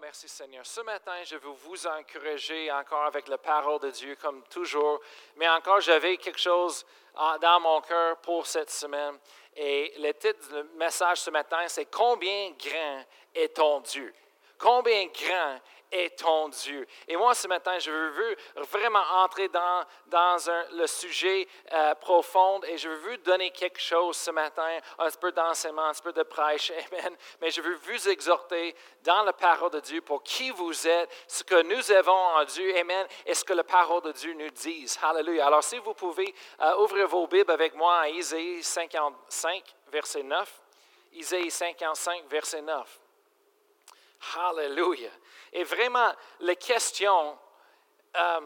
merci Seigneur. Ce matin, je veux vous encourager encore avec la parole de Dieu, comme toujours. Mais encore, j'avais quelque chose dans mon cœur pour cette semaine. Et le titre du message ce matin, c'est Combien grand est ton Dieu? Combien grand est ton Dieu. Et moi, ce matin, je veux vraiment entrer dans, dans le sujet euh, profond et je veux donner quelque chose ce matin, un peu d'enseignement, un peu de prêche, amen. Mais je veux vous exhorter dans la parole de Dieu pour qui vous êtes, ce que nous avons en Dieu, amen, et ce que la parole de Dieu nous dit. Hallelujah. Alors, si vous pouvez euh, ouvrir vos Bibles avec moi à Isaïe 55, verset 9. Isaïe 55, verset 9. Hallelujah. Et vraiment, la question, euh,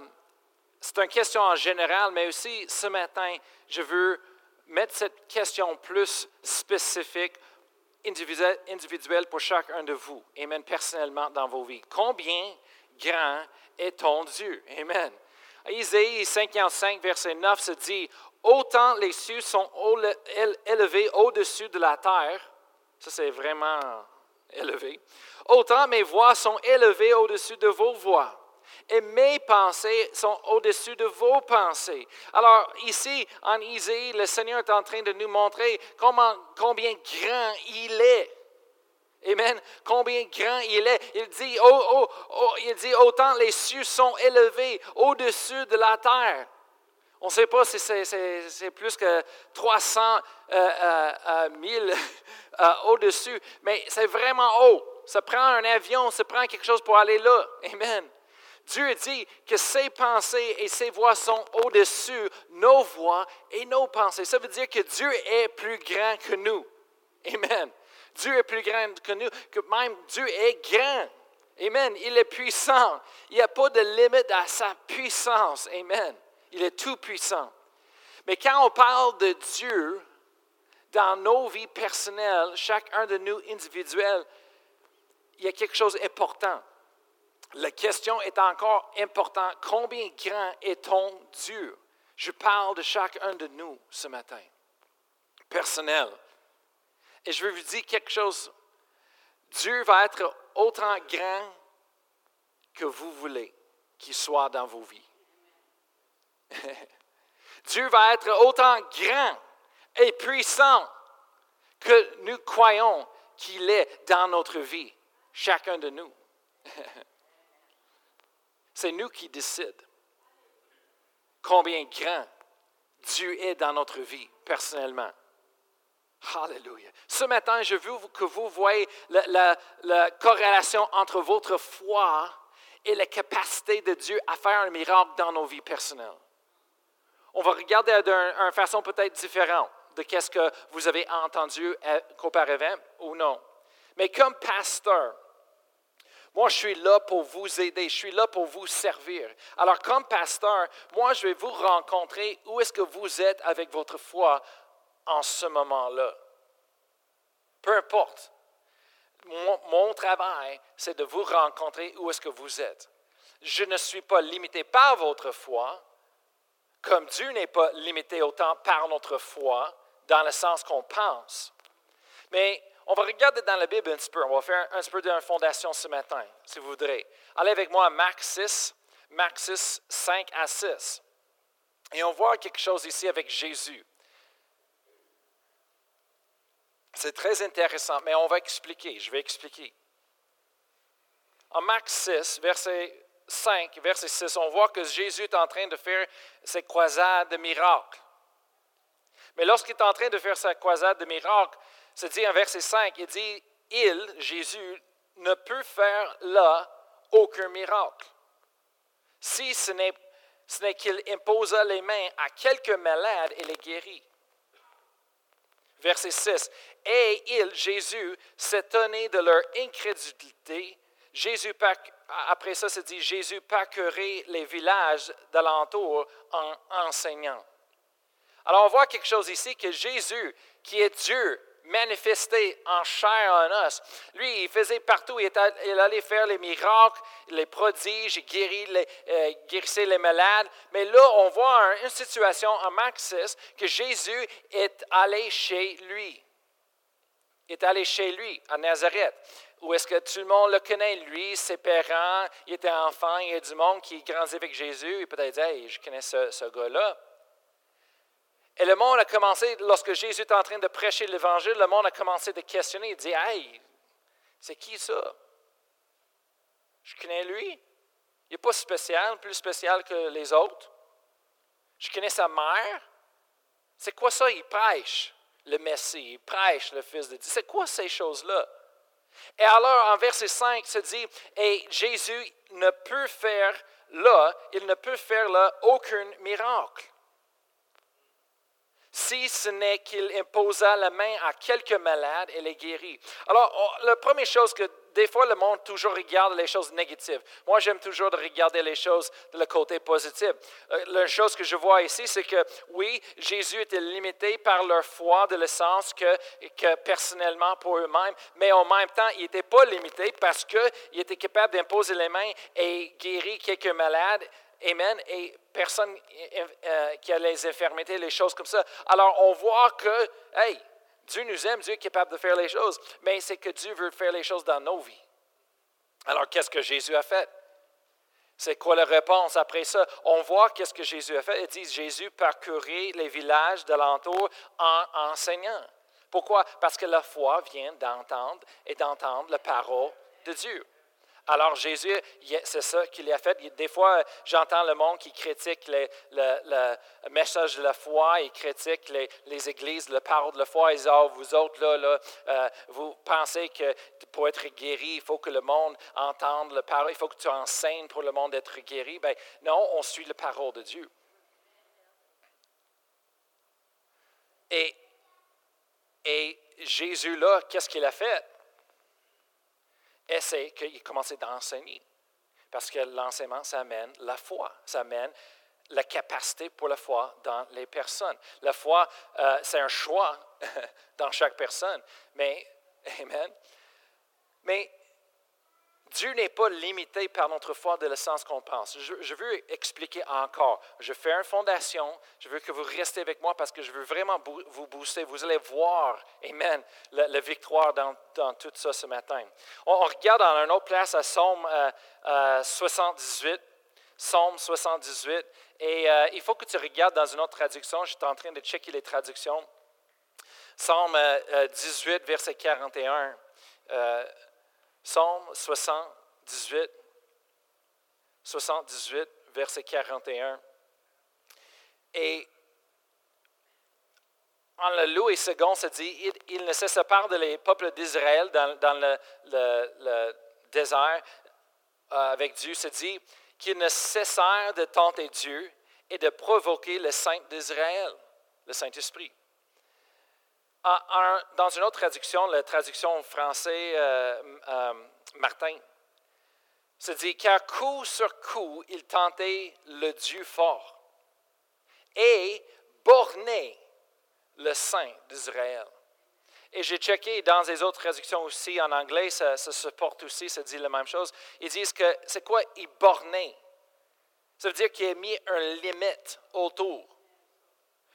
c'est une question en général, mais aussi ce matin, je veux mettre cette question plus spécifique, individuelle pour chacun de vous. Amen, personnellement dans vos vies. Combien grand est ton Dieu? Amen. Isaïe 55, verset 9 se dit, Autant les cieux sont élevés au-dessus de la terre, ça c'est vraiment élevé, autant mes voix sont élevées au-dessus de vos voix. Et mes pensées sont au-dessus de vos pensées. Alors ici, en Isaïe, le Seigneur est en train de nous montrer comment, combien grand il est. Amen. Combien grand il est. Il dit, oh, oh, oh, il dit autant les cieux sont élevés au-dessus de la terre. On ne sait pas si c'est plus que 300 000 euh, euh, euh, au-dessus, mais c'est vraiment haut. Ça prend un avion, ça prend quelque chose pour aller là. Amen. Dieu dit que ses pensées et ses voix sont au-dessus nos voix et nos pensées. Ça veut dire que Dieu est plus grand que nous. Amen. Dieu est plus grand que nous, que même Dieu est grand. Amen. Il est puissant. Il n'y a pas de limite à sa puissance. Amen. Il est tout puissant. Mais quand on parle de Dieu dans nos vies personnelles, chacun de nous individuels, il y a quelque chose d'important. La question est encore importante. Combien grand est ton Dieu? Je parle de chacun de nous ce matin, personnel. Et je veux vous dire quelque chose. Dieu va être autant grand que vous voulez qu'il soit dans vos vies. Dieu va être autant grand et puissant que nous croyons qu'il est dans notre vie, chacun de nous. C'est nous qui décidons combien grand Dieu est dans notre vie personnellement. Alléluia. Ce matin, je veux que vous voyez la, la, corrélation entre votre foi et la capacité de Dieu à faire un miracle dans nos vies personnelles on va regarder d'une façon peut-être différente de ce que vous avez entendu euh, auparavant ou non. Mais comme pasteur, moi, je suis là pour vous aider, je suis là pour vous servir. Alors, comme pasteur, moi, je vais vous rencontrer où est-ce que vous êtes avec votre foi en ce moment-là? Peu importe. Mon, travail, c'est de vous rencontrer où est-ce que vous êtes. Je ne suis pas limité par votre foi, comme Dieu n'est pas limité autant par notre foi, dans le sens qu'on pense. Mais on va regarder dans la Bible un petit peu. On va faire un petit peu de fondation ce matin, si vous voudrez. Allez avec moi à Marc 6, Marc 6, 5 à 6. Et on voit quelque chose ici avec Jésus. C'est très intéressant, mais on va expliquer. Je vais expliquer. En Marc 6, verset 5, verset 6, on voit que Jésus est en train de faire ses croisades de miracles. Mais lorsqu'il est en train de faire sa croisade de miracles, c'est dit en verset 5, il dit, il, Jésus, ne peut faire là aucun miracle. Si ce n'est, ce n'est qu'il imposa les mains à quelques malades et les guérit. Verset 6. Et il, Jésus, s'étonnait de leur incrédulité. Jésus, après ça, c'est dit Jésus parcourait les villages d'alentour en enseignant. Alors, on voit quelque chose ici que Jésus, qui est Dieu, manifesté en chair en os. Lui, il faisait partout, il, allait faire les miracles, les prodiges, il les, euh, guérissait les malades. Mais là, on voit une situation en Marc 6 que Jésus est allé chez lui. Il est allé chez lui, à Nazareth où est-ce que tout le monde le connaît, lui, ses parents, il était enfant, il y a du monde qui grandit avec Jésus, et peut-être dit, hey, je connais ce, ce gars-là. Et le monde a commencé, lorsque Jésus était en train de prêcher l'Évangile, le monde a commencé de questionner, il dit, hey, c'est qui ça? Je connais lui. Il n'est pas spécial, plus spécial que les autres. Je connais sa mère. C'est quoi ça? Il prêche le Messie, il prêche le Fils de Dieu. C'est quoi ces choses-là? Et alors, en verset 5, se dit, et Jésus ne peut faire là, il ne peut faire là aucun miracle. Si ce n'est qu'il imposa la main à quelques malades et les guérit. Alors, la première chose que des fois, le monde toujours regarde les choses négatives. Moi, j'aime toujours de regarder les choses de le côté positif. Euh, la chose que je vois ici, c'est que oui, Jésus était limité par leur foi de le sens que, que personnellement pour eux-mêmes, mais en même temps, il n'était pas limité parce qu'il était capable d'imposer les mains et guérir quelques malades. Amen. Et personne euh, qui a les infirmités, les choses comme ça. Alors, on voit que, hey, Dieu nous aime, Dieu est capable de faire les choses, mais c'est que Dieu veut faire les choses dans nos vies. Alors, qu'est-ce que Jésus a fait? C'est quoi la réponse après ça? On voit qu'est-ce que Jésus a fait. Il dit Jésus parcourait les villages de l'entour en enseignant. Pourquoi? Parce que la foi vient d'entendre et d'entendre la parole de Dieu. Alors Jésus, c'est ça qu'il a fait. Des fois, j'entends le monde qui critique le, message de la foi, il critique les, églises, la parole de la foi. Ils disent, oh, vous autres, là, euh, vous pensez que pour être guéri, il faut que le monde entende la parole, il faut que tu enseignes pour le monde d'être guéri. Ben, non, on suit la parole de Dieu. Et, et Jésus, là, qu'est-ce qu'il a fait? Et c'est qu'il a commencé d'enseigner. Parce que l'enseignement, ça amène la foi, ça amène la capacité pour la foi dans les personnes. La foi, euh, c'est un choix dans chaque personne. Mais, Amen. Mais Dieu n'est pas limité par notre foi de le sens qu'on pense. Je, veux expliquer encore. Je fais une fondation. Je veux que vous restez avec moi parce que je veux vraiment vous booster. Vous allez voir, Amen, la, victoire dans, tout ça ce matin. On, regarde dans une autre place à Somme 78. Somme 78. Et euh, il faut que tu regardes dans une autre traduction. J'étais en train de checker les traductions. Somme 18, euh, verset 41. Psaume 78, 78, verset 41. Et en le loup et second, se dit, il, ne se sépare de les peuples d'Israël dans, le, désert euh, avec Dieu, se dit qu'il ne cessèrent de tenter Dieu et de provoquer le Saint d'Israël, le Saint-Esprit dans une autre traduction, la traduction française euh, euh, Martin, se dit car coup sur coup, il tentait le Dieu fort et bornait le Saint d'Israël. Et j'ai checké dans les autres traductions aussi, en anglais, ça, se porte aussi, ça dit la même chose. Ils disent que c'est quoi il bornait? Ça veut dire qu'il a mis un limite autour.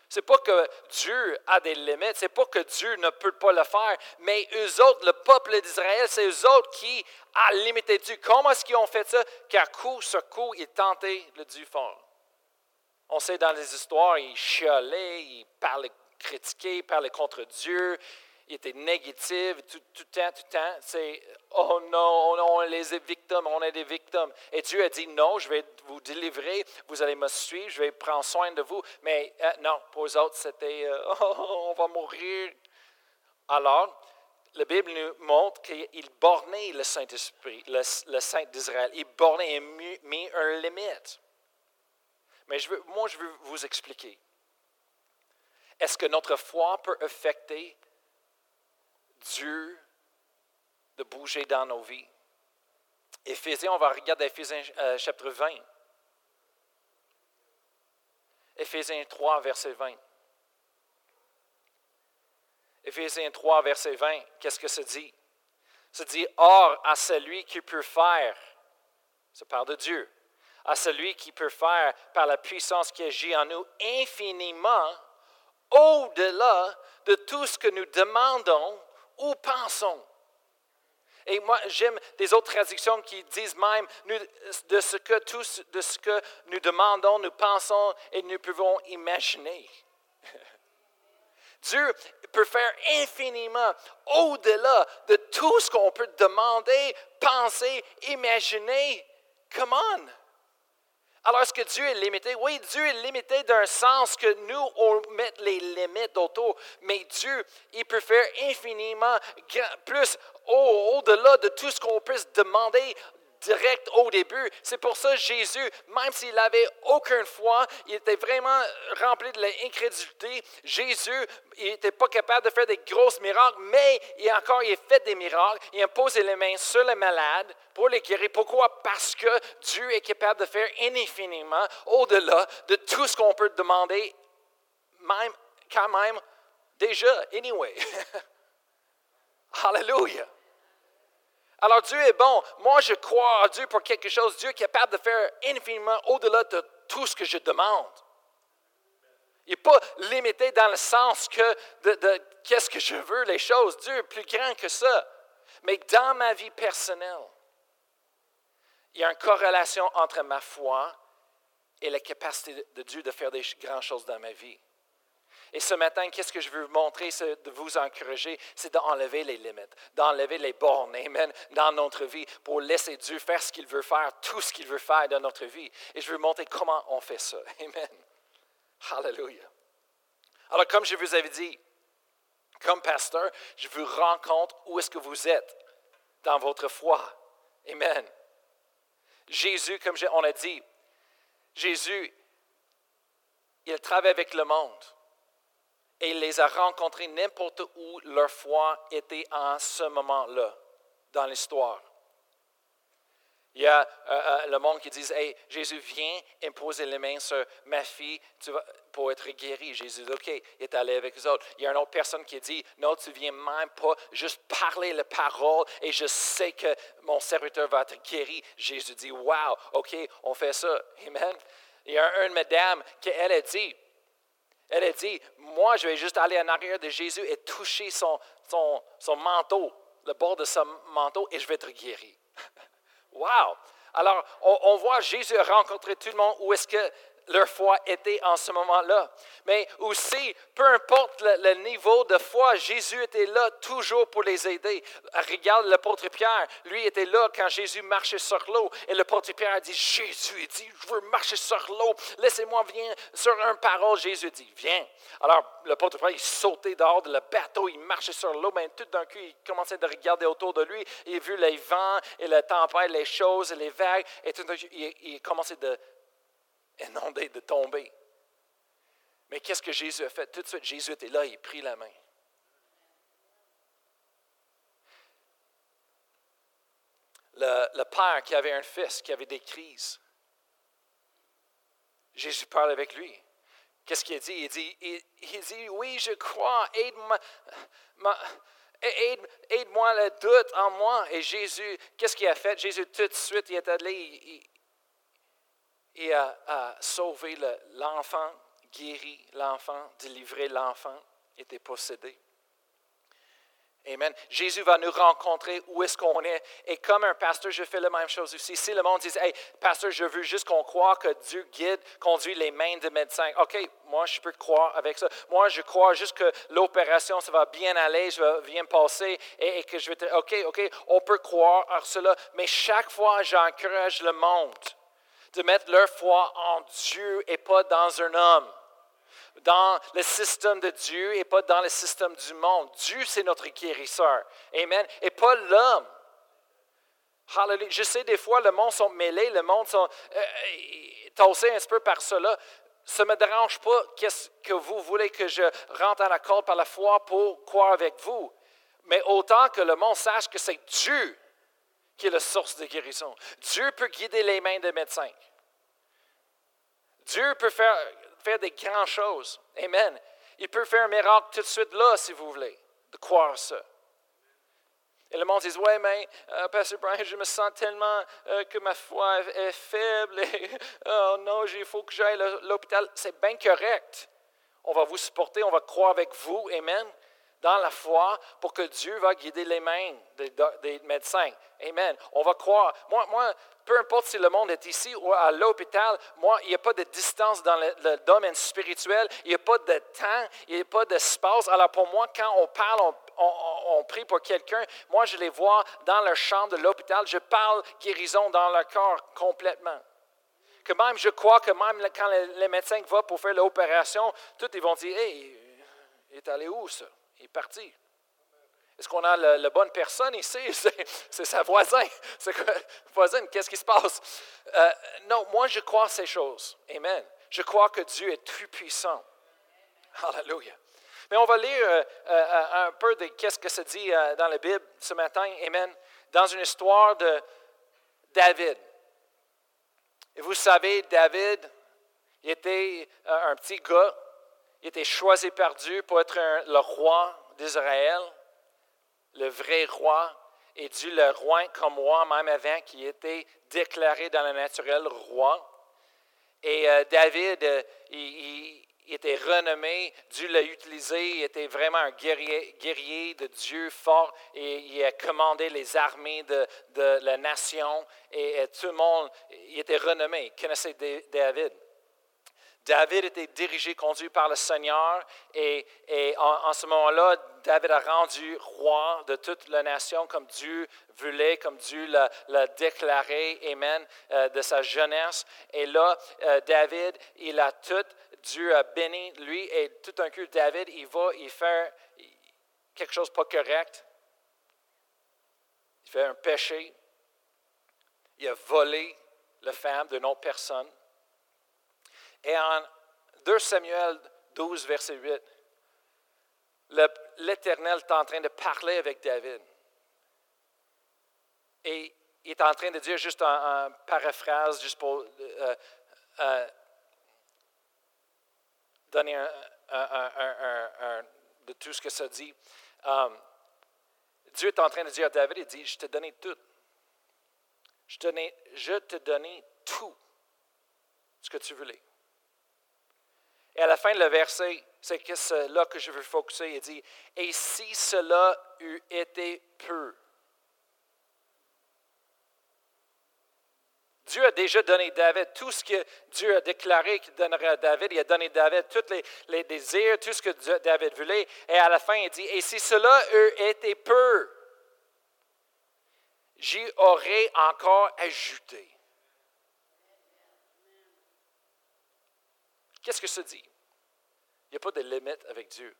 C'est pas que Dieu a des limites, c'est pas que Dieu ne peut pas le faire, mais eux autres, le peuple d'Israël, c'est eux autres qui a limité Dieu. Comment est-ce qu'ils ont fait ça? Car coup sur coup, ils tentaient le Dieu fort. On sait dans les histoires, ils chialaient, ils parlaient, critiquaient, parlaient contre Dieu, il était négatif tout, tout, le temps, tout le temps. C'est Oh non, on est les victimes, on est des victimes. Et Dieu a dit non, je vais vous délivrer, vous allez me suivre, je vais prendre soin de vous. Mais euh, non, pour les autres, c'était euh, oh, on va mourir. Alors, la Bible nous montre qu'il bornait le Saint-Esprit, le, Saint d'Israël. Il bornait et mis un limite. Mais je veux, moi, je veux vous expliquer. Est-ce que notre foi peut affecter Dieu de bouger dans nos vies. Éphésiens, on va regarder Éphésiens euh, chapitre 20. Éphésiens 3, verset 20. Éphésiens 3, verset 20, qu'est-ce que ça dit? Ça dit, Or, à celui qui peut faire, ça parle de Dieu, à celui qui peut faire par la puissance qui agit en nous infiniment au-delà de tout ce que nous demandons ou pensons. Et moi, j'aime des autres traductions qui disent même de ce que tout de ce que nous demandons, nous pensons et nous pouvons imaginer. Dieu peut faire infiniment au-delà de tout ce qu'on peut demander, penser, imaginer. Come on! Alors, est-ce que Dieu est limité? Oui, Dieu est limité d'un sens que nous, on met les limites autour. Mais Dieu, il peut faire infiniment plus au-delà de tout ce qu'on peut se demander direct au début. C'est pour ça Jésus, même s'il n'avait aucune foi, il était vraiment rempli de l'incrédulité. Jésus, il n'était pas capable de faire des grosses miracles, mais il a encore il a fait des miracles. Il a posé les mains sur les malades pour les guérir. Pourquoi? Parce que Dieu est capable de faire infiniment au-delà de tout ce qu'on peut demander, même quand même déjà, anyway. Hallelujah. Alors Dieu est bon. Moi, je crois en Dieu pour quelque chose. Dieu est capable de faire infiniment au-delà de tout ce que je demande. Il n'est pas limité dans le sens que de, qu'est-ce que je veux, les choses. Dieu est plus grand que ça. Mais dans ma vie personnelle, il y a une corrélation entre ma foi et la capacité de Dieu de faire des grandes choses dans ma vie. Et ce matin, qu'est-ce que je veux vous montrer, c'est de vous encourager, c'est d'enlever les limites, d'enlever les bornes, amen, dans notre vie pour laisser Dieu faire ce qu'il veut faire, tout ce qu'il veut faire dans notre vie. Et je veux vous montrer comment on fait ça. Amen. Hallelujah. Alors, comme je vous avais dit, comme pasteur, je vous rends compte où est-ce que vous êtes dans votre foi. Amen. Jésus, comme on a dit, Jésus, il travaille avec le monde et les a rencontrés n'importe où leur foi était en ce moment-là, dans l'histoire. Il y a euh, euh, le monde qui dit Hey, Jésus, viens imposer les mains sur ma fille pour être guéri. Jésus dit OK, il est allé avec les autres. Il y a une autre personne qui dit Non, tu viens même pas juste parler la parole et je sais que mon serviteur va être guéri. Jésus dit Wow, OK, on fait ça. Amen. Il y a une madame qui, elle a dit elle a dit, moi, je vais juste aller en arrière de Jésus et toucher son, son, manteau, le bord de son manteau, et je vais être guéri. wow! Alors, on, on, voit Jésus rencontrer tout le monde où est-ce que leur foi était en ce moment-là. Mais aussi, peu importe le, niveau de foi, Jésus était là toujours pour les aider. Regarde l'apôtre Pierre, lui était là quand Jésus marchait sur l'eau. Et l'apôtre Pierre dit, Jésus il dit, je veux marcher sur l'eau, laissez-moi venir sur un parole. Jésus dit, viens. Alors l'apôtre Pierre, il sautait dehors de le bateau, il marchait sur l'eau, mais tout d'un coup, il commençait de regarder autour de lui. Il a vu les vents et le tempête, les choses, les vagues, et tout d'un coup, il commençait de inondé, de tomber. Mais qu'est-ce que Jésus a fait? Tout de suite, Jésus était là, il prit la main. Le, père qui avait un fils, qui avait des crises, Jésus parle avec lui. Qu'est-ce qu'il dit? Il dit, il, dit, oui, je crois, aide-moi. Aide, moi le doute en moi. Et Jésus, qu'est-ce qu'il a fait? Jésus, tout de suite, il est allé, et a, sauvé l'enfant, guéri l'enfant, délivré l'enfant, était possédé. Amen. Jésus va nous rencontrer où est-ce qu'on est. Et comme un pasteur, je fais la même chose aussi. Si le monde dit, hey, pasteur, je veux juste qu'on croit que Dieu guide, conduit les mains des médecins. OK, moi, je peux croire avec ça. Moi, je crois juste que l'opération, ça va bien aller, je vais bien passer et, et que je vais. OK, OK, on peut croire à cela. Mais chaque fois, j'encourage le monde de mettre leur foi en Dieu et pas dans un homme, dans le système de Dieu et pas dans le système du monde. Dieu, c'est notre guérisseur. Amen. Et pas l'homme. Hallelujah. Je sais, des fois, le monde sont mêlés, le monde sont euh, euh un peu par cela. Ça ne me dérange pas qu'est-ce que vous voulez que je rentre en accord par la foi pour croire avec vous. Mais autant que le monde sache que c'est Dieu qui est la source de guérison. Dieu peut guider les mains des médecins. Dieu peut faire, faire des grandes choses. Amen. Il peut faire un miracle tout de suite là, si vous voulez, de croire ça. Et le monde dit, ouais, mais euh, Pasteur Brian, je me sens tellement euh, que ma foi est, faible. oh non, il faut que j'aille à l'hôpital. C'est bien correct. On va vous supporter, on va croire avec vous. Amen dans la foi pour que Dieu va guider les mains des, médecins. Amen. On va croire. Moi, peu importe si le monde est ici ou à l'hôpital, moi, il n'y a pas de distance dans le, domaine spirituel, il n'y a pas de temps, il n'y a pas d'espace. Alors pour moi, quand on parle, on, prie pour quelqu'un, moi, je les vois dans leur chambre de l'hôpital, je parle guérison dans leur corps complètement que même, je crois que même quand les, médecins vont pour faire l'opération, tous ils vont dire Hey, il est allé où ça? Est parti. Est-ce qu'on a la, bonne personne ici? C'est sa voisin. C'est voisine, qu'est-ce qui se passe? Euh, non, moi je crois ces choses. Amen. Je crois que Dieu est tout puissant. Alléluia. Mais on va lire euh, euh, un peu de qu'est-ce que ça dit dans la Bible ce matin. Amen. Dans une histoire de David. Et vous savez, David, il était un petit gars, il était choisi par Dieu pour être le roi d'Israël, le vrai roi, et Dieu le roi comme moi, même avant qu'il était déclaré dans le naturel roi. Et euh, David, euh, il, était renommé, Dieu l'a utilisé, il était vraiment un guerrier, guerrier de Dieu fort et il a commandé les armées de, de la nation et, tout le monde, il était renommé, il connaissait David. David était dirigé, conduit par le Seigneur et, en, ce moment-là, David a rendu roi de toute la nation comme Dieu voulait, comme Dieu l'a déclaré, Amen, euh, de sa jeunesse. Et là, euh, David, il a tout Dieu a béni lui et tout un coup, David, il va, il fait quelque chose pas correct. Il fait un péché. Il a volé la femme d'une autre personne. Et en 2 Samuel 12, verset 8, l'Éternel est en train de parler avec David. Et il est en train de dire juste en, paraphrase, juste pour euh, euh, donner un, de tout ce que ça dit. Um, Dieu est en train de dire à David, il dit, je t'ai donné tout. Je, te je te donné tout ce que tu voulais. Et à la fin de le verset, c'est que là que je veux focuser. Il dit, et si cela eût été peu, Dieu a déjà donné David tout ce que Dieu a déclaré qu'il donnerait à David. Il a donné David tous les, désirs, tout ce que David voulait. Et à la fin, il dit, et si cela eût été peu, j'y aurais encore ajouté. Qu'est-ce que ça dit? Il n'y a pas de limite avec Dieu.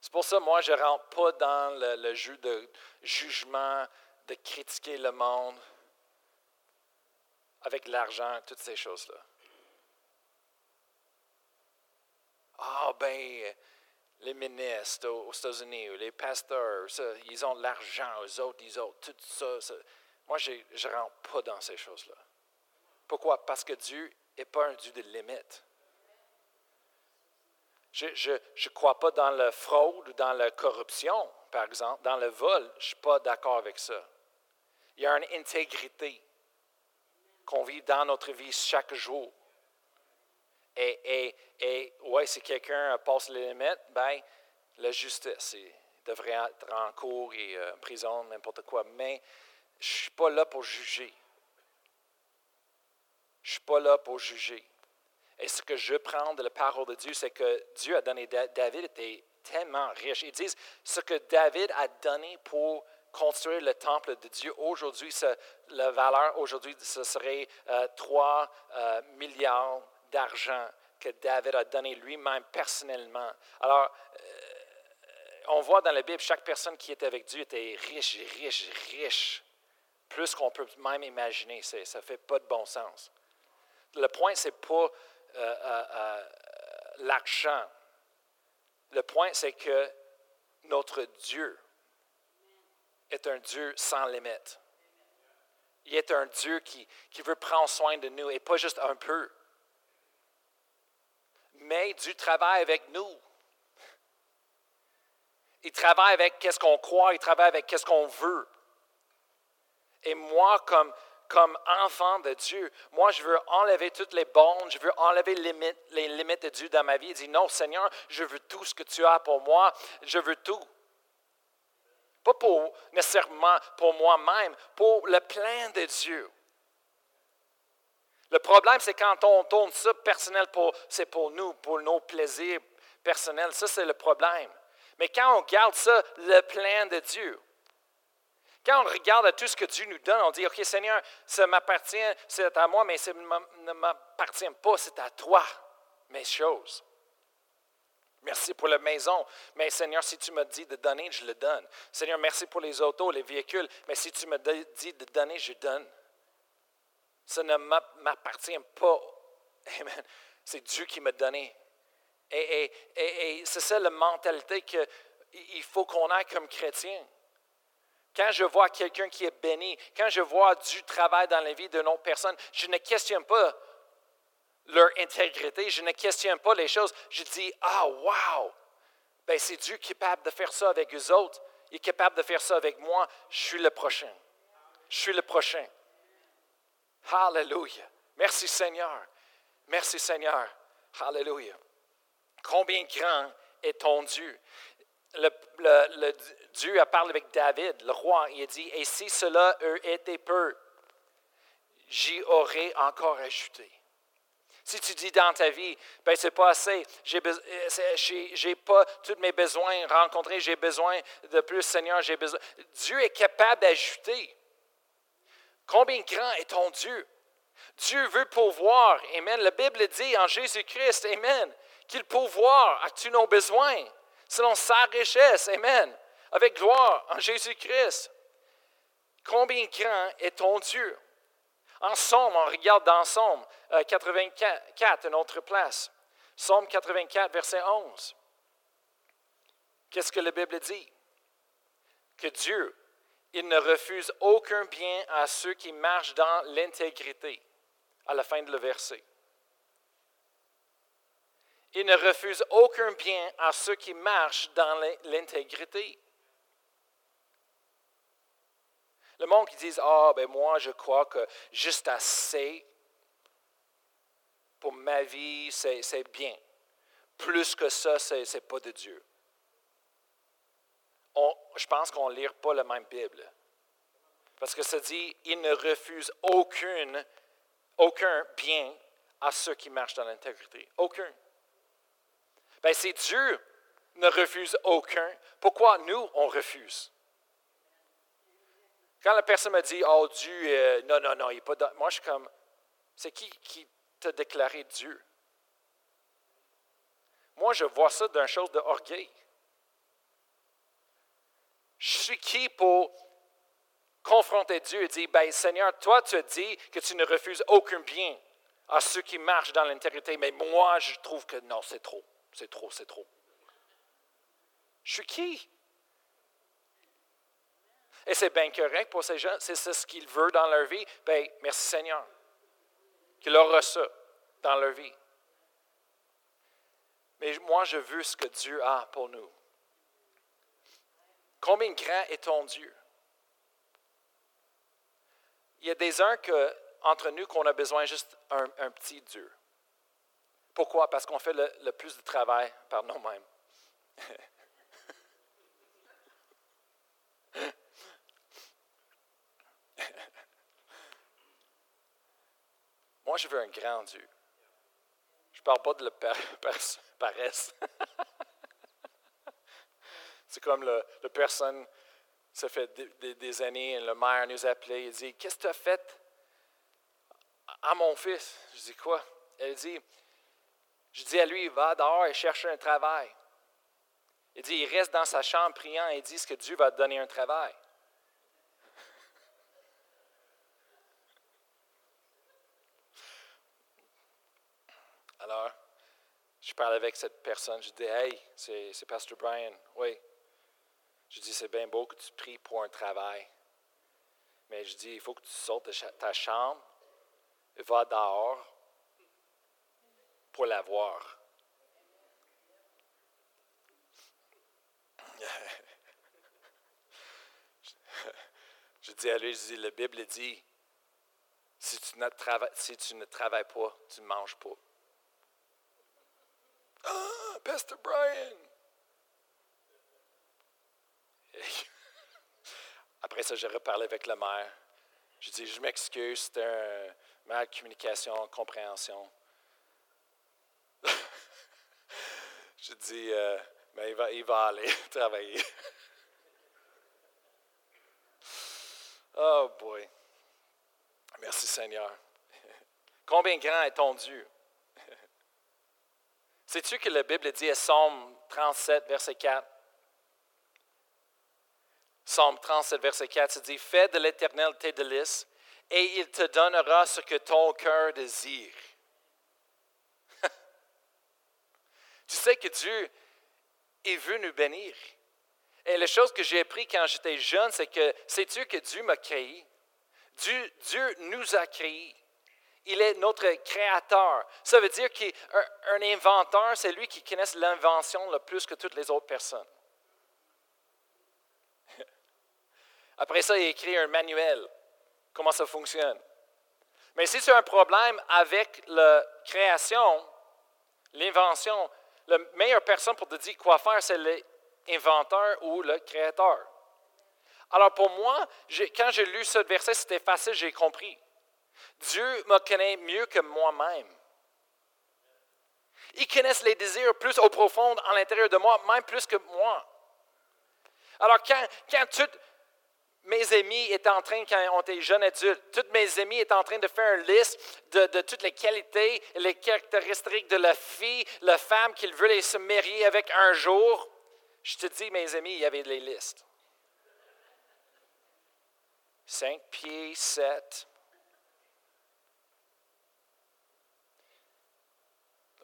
C'est pour ça, moi, je ne rentre pas dans le, jeu de jugement, de critiquer le monde avec l'argent, toutes ces choses-là. Ah, ben, les ministres aux États-Unis, les pasteurs, ils ont de l'argent, eux autres, ils ont tout ça. Moi, je ne rentre pas dans ces choses-là. Pourquoi? Parce que Dieu n'est pas un Dieu de limite. Je ne crois pas dans la fraude ou dans la corruption, par exemple, dans le vol. Je ne suis pas d'accord avec ça. Il y a une intégrité qu'on vit dans notre vie chaque jour. Et, et, et ouais, si quelqu'un passe les limites, ben, la justice, devrait être en cours et euh, en prison, n'importe quoi. Mais je ne suis pas là pour juger. Je ne suis pas là pour juger. Et ce que je prends de la parole de Dieu, c'est que Dieu a donné, David était tellement riche. Ils disent, ce que David a donné pour construire le temple de Dieu. Aujourd'hui, la valeur aujourd'hui, ce serait 3 euh, euh, milliards d'argent que David a donné lui-même personnellement. Alors, euh, on voit dans la Bible, chaque personne qui était avec Dieu était riche, riche, riche. Plus qu'on peut même imaginer. Ça ne fait pas de bon sens. Le point, ce n'est pas l'argent. Le point, c'est que notre Dieu est un Dieu sans limite. Il est un Dieu qui, qui veut prendre soin de nous et pas juste un peu. Mais Dieu travaille avec nous. Il travaille avec qu'est-ce qu'on croit, il travaille avec qu'est-ce qu'on veut. Et moi, comme, comme enfant de Dieu. Moi, je veux enlever toutes les bornes, je veux enlever les limites, de Dieu dans ma vie. Il dit, non, Seigneur, je veux tout ce que tu as pour moi, je veux tout. Pas pour nécessairement pour moi-même, pour le plein de Dieu. Le problème, c'est quand on tourne ça personnel, c'est pour nous, pour nos plaisirs personnels. Ça, c'est le problème. Mais quand on garde ça, le plein de Dieu, quand on regarde à tout ce que Dieu nous donne, on dit, OK Seigneur, ça m'appartient, c'est à moi, mais ça ne m'appartient pas, c'est à toi, mes choses. Merci pour la maison, mais Seigneur, si tu me dis de donner, je le donne. Seigneur, merci pour les autos, les véhicules, mais si tu me dis de donner, je donne. Ça ne m'appartient pas. Amen. C'est Dieu qui m'a donné. Et, et c'est ça la mentalité qu'il faut qu'on ait comme chrétien. Quand je vois quelqu'un qui est béni, quand je vois du travail dans la vie de nos personnes, je ne questionne pas leur intégrité, je ne questionne pas les choses. Je dis, ah, wow, ben, c'est Dieu qui est capable de faire ça avec eux autres. Il est capable de faire ça avec moi. Je suis le prochain. Je suis le prochain. Hallelujah. Merci Seigneur. Merci Seigneur. Hallelujah. Combien grand est ton Dieu? le, Dieu a parlé avec David, le roi, il a dit, et si cela eût été peu, j'y aurais encore ajouté. Si tu dis dans ta vie, ben c'est pas assez, j'ai n'ai pas tous mes besoins rencontrés, j'ai besoin de plus, Seigneur, j'ai besoin. Dieu est capable d'ajouter. Combien grand est ton Dieu? Dieu veut pouvoir, Amen. La Bible dit en Jésus-Christ, Amen, qu'il pouvoir à tous nos besoins selon sa richesse. Amen. Avec gloire en Jésus-Christ. Combien grand est ton Dieu? En Somme, on regarde dans Somme 84, une autre place. Somme 84, verset 11. Qu'est-ce que la Bible dit? Que Dieu, il ne refuse aucun bien à ceux qui marchent dans l'intégrité, à la fin de le verset. Il ne refuse aucun bien à ceux qui marchent dans l'intégrité. Le monde qui dit Ah, ben moi, je crois que juste assez pour ma vie, c'est bien. Plus que ça, ce n'est pas de Dieu. je pense qu'on ne lit pas la même Bible. Parce que ça dit Il ne refuse aucune, aucun bien à ceux qui marchent dans l'intégrité. Aucun. Bien, si Dieu ne refuse aucun, pourquoi nous, on refuse? Quand la personne me dit, oh Dieu, euh, non, non, non, il n'est pas dans... Moi, je suis comme, c'est qui qui t'a déclaré Dieu? Moi, je vois ça d'une chose d'orgueil. Je suis qui pour confronter Dieu et dire, ben Seigneur, toi, tu as dit que tu ne refuses aucun bien à ceux qui marchent dans l'intégrité, mais moi, je trouve que non, c'est trop. C'est trop, c'est trop. Je suis qui? Et c'est bien correct pour ces gens, c'est ce qu'ils veulent dans leur vie. Bien, merci Seigneur, qu'il aura ça dans leur vie. Mais moi, je veux ce que Dieu a pour nous. Combien grand est ton Dieu? Il y a des uns que, entre nous qu'on a besoin juste un petit Dieu. Pourquoi? Parce qu'on fait le, plus de travail par nous-mêmes. Moi, je veux un grand Dieu. Je ne parle pas de la paresse. C'est comme la personne, ça fait des, années, le maire nous a appelé, il dit Qu'est-ce que tu as fait à mon fils? Je dis Quoi? Elle dit je dis à lui, va dehors et cherche un travail. Il dit, il reste dans sa chambre priant et dit que Dieu va te donner un travail. Alors, je parle avec cette personne, je dis, hey, c'est Pasteur Brian. Oui. Je dis, c'est bien beau que tu pries pour un travail. Mais je dis, il faut que tu sortes de ta chambre, va dehors, pour l'avoir. je dis à lui, je dis, la Bible dit si tu ne travailles pas, tu ne manges pas. Ah, Pastor Brian! Après ça, j'ai reparlé avec le maire. Je dis, je m'excuse, c'était un mal communication, compréhension. je dis, euh, mais il va, il va aller travailler. oh boy. Merci Seigneur. Combien grand est ton Dieu? Sais-tu que la Bible dit à Psaume 37, verset 4? Psaume 37, verset 4, ça dit Fais de l'Éternel tes délices, et il te donnera ce que ton cœur désire. tu sais que Dieu est venu nous bénir. Et la chose que j'ai appris quand j'étais jeune, c'est que sais-tu que Dieu m'a créé? Dieu, Dieu nous a créés. Il est notre créateur. Ça veut dire qu'un un inventeur, c'est lui qui connaît l'invention le plus que toutes les autres personnes. Après ça, il écrit un manuel, comment ça fonctionne? Mais si tu as un problème avec la création, l'invention, la meilleure personne pour te dire quoi faire, c'est l'inventeur ou le créateur. Alors pour moi, quand j'ai lu ce verset, c'était facile, j'ai compris. Dieu me connaît mieux que moi-même. Il connaît les désirs plus au profond à l'intérieur de moi, même plus que moi. Alors quand, quand tu, mes amis étaient en train, quand on était jeunes adultes, toutes mes amis étaient en train de faire une liste de, toutes les qualités, les caractéristiques de la fille, la femme qu'ils veulent se marier avec un jour. Je te dis, mes amis, il y avait les listes. Cinq pieds, sept.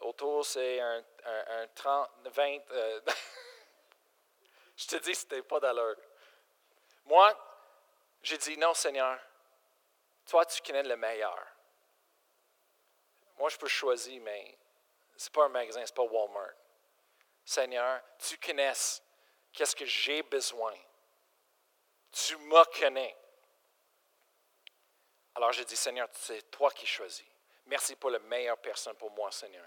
Autour, c'est un, un, 30, 20. Euh, je te dis, c'était pas d'allure. Moi, j'ai dit, non Seigneur, toi tu connais le meilleur. Moi, je peux choisir, mais ce n'est pas un magasin, ce n'est pas Walmart. Seigneur, tu connais qu'est-ce que j'ai besoin. Tu me connais. Alors j'ai dit, Seigneur, c'est toi qui choisis. Merci pour la meilleure personne pour moi, Seigneur.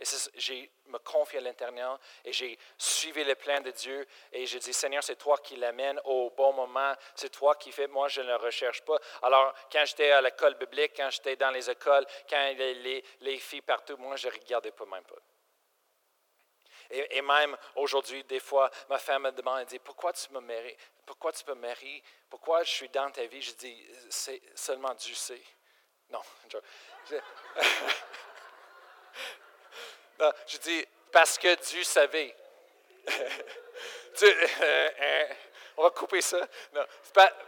Et j'ai me confié à l'intérieur et j'ai suivi le plan de Dieu et j'ai dit, Seigneur, c'est toi qui l'amène au bon moment, c'est toi qui fais, moi je ne le recherche pas. Alors, quand j'étais à l'école biblique, quand j'étais dans les écoles, quand les, les, filles partout, moi je ne regardais pas même pas. Et, même aujourd'hui, des fois, ma femme me demande, elle dit, pourquoi tu me maries? Pourquoi tu me maries? Pourquoi je suis dans ta vie? Je dis, c'est seulement Dieu sait. Non, je dis, parce que Dieu savait. Euh, euh, on va couper ça.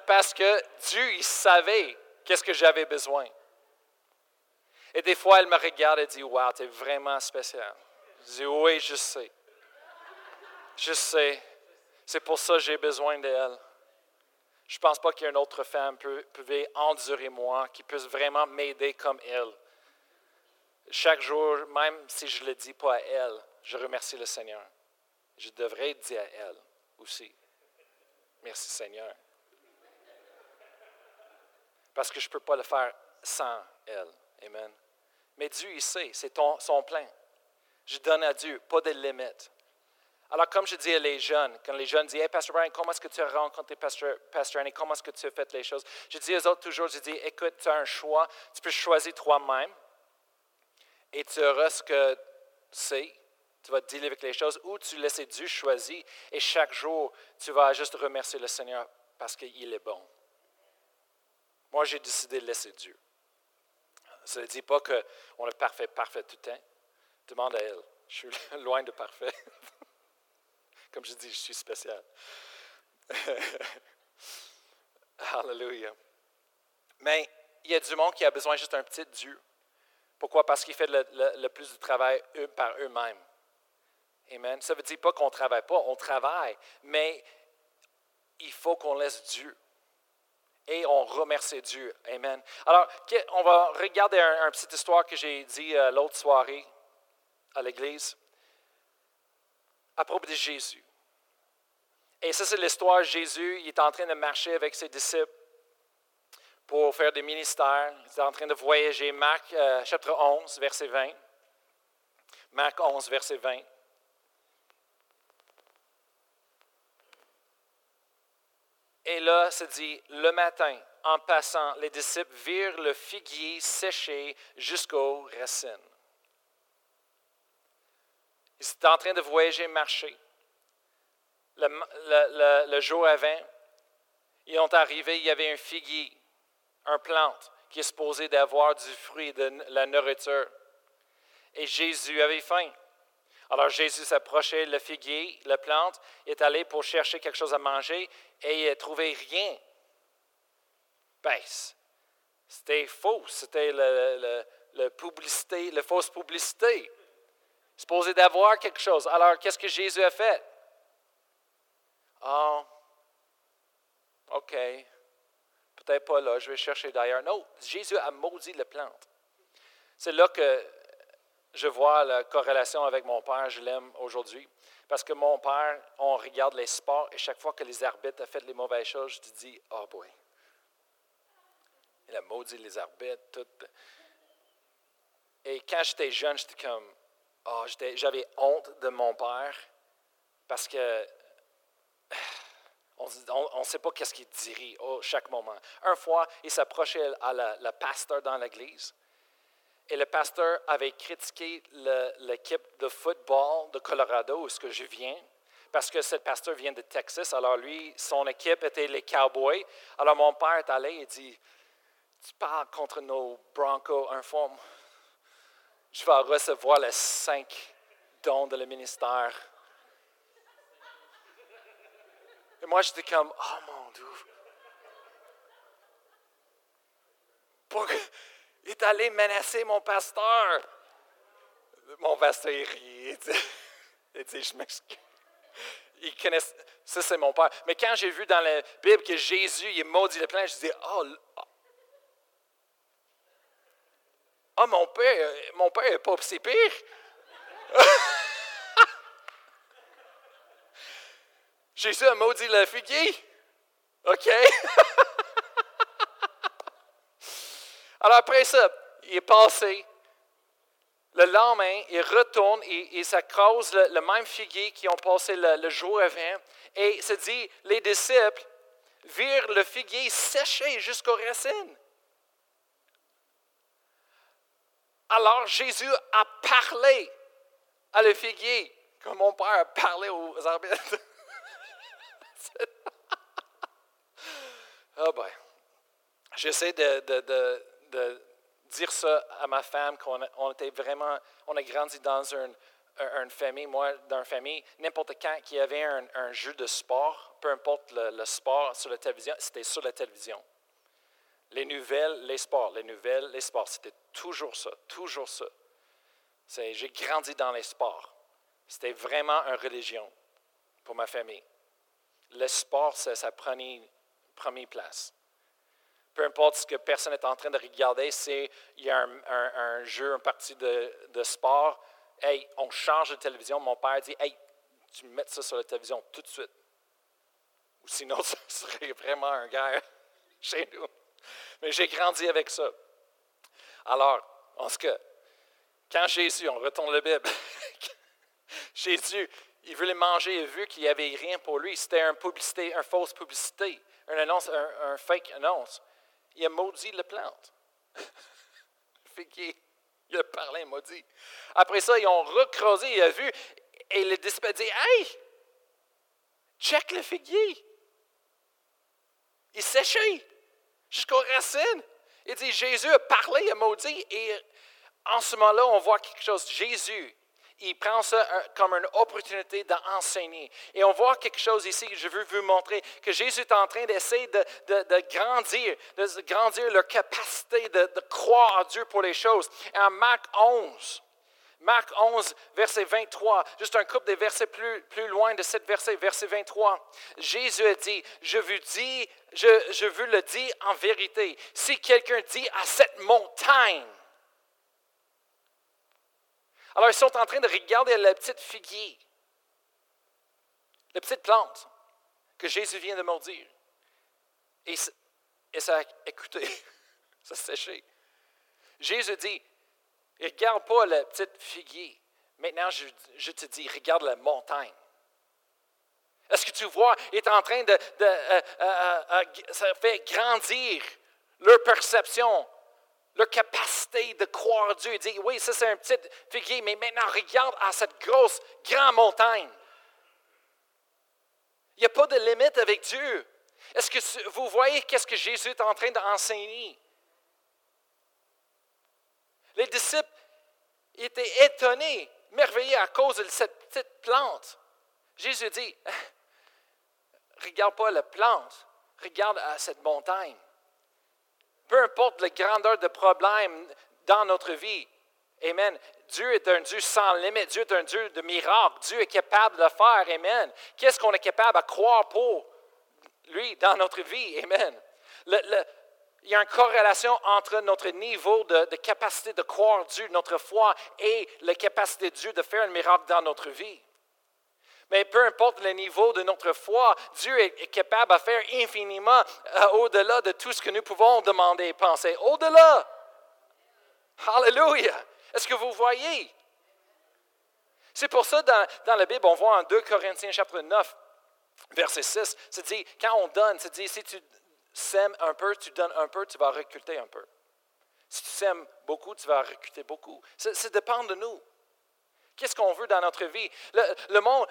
parce que Dieu, il savait qu'est-ce que j'avais besoin. Et des fois, elle me regarde et dit, Wow, tu es vraiment spécial. Je dis, Oui, je sais. Je sais. C'est pour ça que j'ai besoin d'elle. Je ne pense pas qu'il y ait une autre femme peut endurer moi, qui puisse vraiment m'aider comme elle. Chaque jour, même si je ne le dis pas à elle, je remercie le Seigneur. Je devrais dire à elle aussi. Merci Seigneur. Parce que je ne peux pas le faire sans elle. Amen. Mais Dieu, il sait, c'est son plan. Je donne à Dieu, pas de limites. Alors, comme je dis à les jeunes, quand les jeunes disent Hey, Pastor Brian, comment est-ce que tu as rencontré Pastor, Pastor Annie? Comment est-ce que tu as fait les choses? Je dis aux autres toujours Je dis, écoute, tu as un choix. Tu peux choisir toi-même et tu auras ce que tu sais, tu vas te dealer avec les choses, ou tu laisses Dieu choisir, et chaque jour, tu vas juste remercier le Seigneur parce qu'il est bon. Moi, j'ai décidé de laisser Dieu. Ça ne dit pas qu'on est parfait, parfait tout le temps. Demande à elle. Je suis loin de parfait. Comme je dis, je suis spécial. Hallelujah. Mais il y a du monde qui a besoin juste d'un petit Dieu pourquoi? Parce qu'ils font le, plus de travail par eux-mêmes. Amen. Ça ne veut dire pas qu'on ne travaille pas, on travaille, mais il faut qu'on laisse Dieu. Et on remercie Dieu. Amen. Alors, on va regarder une un petite histoire que j'ai dit euh, l'autre soirée à l'église à propos de Jésus. Et ça, c'est l'histoire de Jésus. Il est en train de marcher avec ses disciples pour faire des ministères. Ils étaient en train de voyager. Marc euh, chapitre 11, verset 20. Marc 11, verset 20. Et là, ça dit, le matin, en passant, les disciples virent le figuier séché jusqu'aux racines. Ils étaient en train de voyager, marcher. Le, le, le, jour avant, ils ont arrivé, il y avait un figuier, un plante, qui est supposé d'avoir du fruit, de la nourriture. Et Jésus avait faim. Alors Jésus s'approchait le figuier, la plante, est allé pour chercher quelque chose à manger et il n'a trouvé rien. Ben, c'était faux, c'était le, le, publicité, la fausse publicité. Supposé d'avoir quelque chose. Alors, qu'est-ce que Jésus a fait? Oh, OK, peut-être pas là, je vais chercher d'ailleurs. Non, Jésus a maudit la plante. C'est là que je vois la corrélation avec mon père, je l'aime aujourd'hui. Parce que mon père, on regarde les sports et chaque fois que les arbitres ont fait les mauvaises choses, je dis, oh boy. Il a maudit les arbitres, tout. Et quand j'étais jeune, j'étais comme, oh, j'avais honte de mon père parce que on ne sait pas qu'est-ce qu'il dirait oh, chaque moment. Un fois, il s'approchait à la pasteur dans l'église et le pasteur avait critiqué l'équipe de football de Colorado, où ce que je viens, parce que ce pasteur vient de Texas. Alors lui, son équipe était les Cowboys. Alors mon père est allé et dit, tu parles contre nos Broncos un fois, je vais recevoir les cinq dons de le ministère. Et moi, j'étais comme, oh mon Dieu. Il est allé menacer mon pasteur. Mon pasteur, il rit. Il dit, je m'excuse. Il connaît, ça c'est mon père. Mais quand j'ai vu dans la Bible que Jésus, il maudit le plein, je dis, oh, oh, mon père, mon père n'est pas si pire. Jésus a maudit le figuier. OK? Alors après ça, il est passé. Le lendemain, il retourne et, et ça le, même figuier qui ont passé le, jour avant. Et il se dit, les disciples virent le figuier séché jusqu'aux racines. Alors Jésus a parlé à le figuier, comme mon père a parlé aux arbitres. Ah ben, j'essaie de, de de dire ça à ma femme, qu'on était vraiment, on a grandi dans une, une famille, moi, dans une famille, n'importe quand qu'il y avait un, jeu de sport, peu importe le, sport sur la télévision, c'était sur la télévision. Les nouvelles, les sports, les nouvelles, les sports, c'était toujours ça, toujours ça. J'ai grandi dans les sports. C'était vraiment une religion pour ma famille. Le sport, ça prenait première place peu importe ce que personne est en train de regarder, c'est il y a un, jeu, un parti de, sport, hey, on change de télévision. Mon père dit, hey, tu mets ça sur la télévision tout de suite. Sinon, ça serait vraiment un gars chez nous. Mais j'ai grandi avec ça. Alors, en ce que, quand Jésus, on retourne la Bible, Jésus, il voulait manger, il a vu qu'il n'y avait rien pour lui. C'était une publicité, une fausse publicité, une annonce, un fake annonce il a maudit la plante. figuier. Il a parlé, maudit. Après ça, ils ont recrosé, il a vu, et le disciple a dit Hey, check le figuier. Il séché jusqu'aux racines. Il dit Jésus a parlé, il a maudit, et en ce moment-là, on voit quelque chose. Jésus il prend ça comme une opportunité d'enseigner. Et on voit quelque chose ici que je veux vous montrer, que Jésus est en train d'essayer de, grandir, de grandir leur capacité de, croire en Dieu pour les choses. Et en Marc 11, Marc 11, verset 23, juste un couple de versets plus, plus loin de cette verset, verset 23. Jésus a dit, je vous dis, je, je vous le dis en vérité, si quelqu'un dit à cette montagne, alors, ils sont en train de regarder la petite figuier, la petite plante que Jésus vient de maudire. Et Et ça a écouté, ça a séché. Jésus dit, regarde pas le petit figuier. Maintenant, je, te dis, regarde la montagne. Est-ce que tu vois, il est en train de, euh, euh, euh, ça fait grandir leur perception, leur capacité de croire Dieu. Il dit, oui, ça c'est un petit figuier, mais maintenant regarde à cette grosse, grande montagne. Il n'y a pas de limite avec Dieu. Est-ce que vous voyez qu'est-ce que Jésus est en train d'enseigner? Les disciples étaient étonnés, merveilleux à cause de cette petite plante. Jésus dit, regarde pas la plante, regarde à cette montagne. Peu importe la grandeur de problème dans notre vie, Amen. Dieu est un Dieu sans limite. Dieu est un Dieu de miracles. Dieu est capable de le faire. Amen. Qu'est-ce qu'on est capable de croire pour lui dans notre vie? Amen. il y a une corrélation entre notre niveau de, de, capacité de croire Dieu, notre foi, et la capacité de Dieu de faire un miracle dans notre vie. Mais peu importe le niveau de notre foi, Dieu est capable de faire infiniment euh, au-delà de tout ce que nous pouvons demander et penser. Au-delà. Hallelujah. Est-ce que vous voyez? C'est pour ça, dans, dans, la Bible, on voit en 2 Corinthiens chapitre 9, verset 6, c'est dit, quand on donne, c'est dit, si tu sèmes un peu, tu donnes un peu, tu vas reculer un peu. Si tu sèmes beaucoup, tu vas reculer beaucoup. Ça, dépend de nous. Qu'est-ce qu'on veut dans notre vie? Le, monde,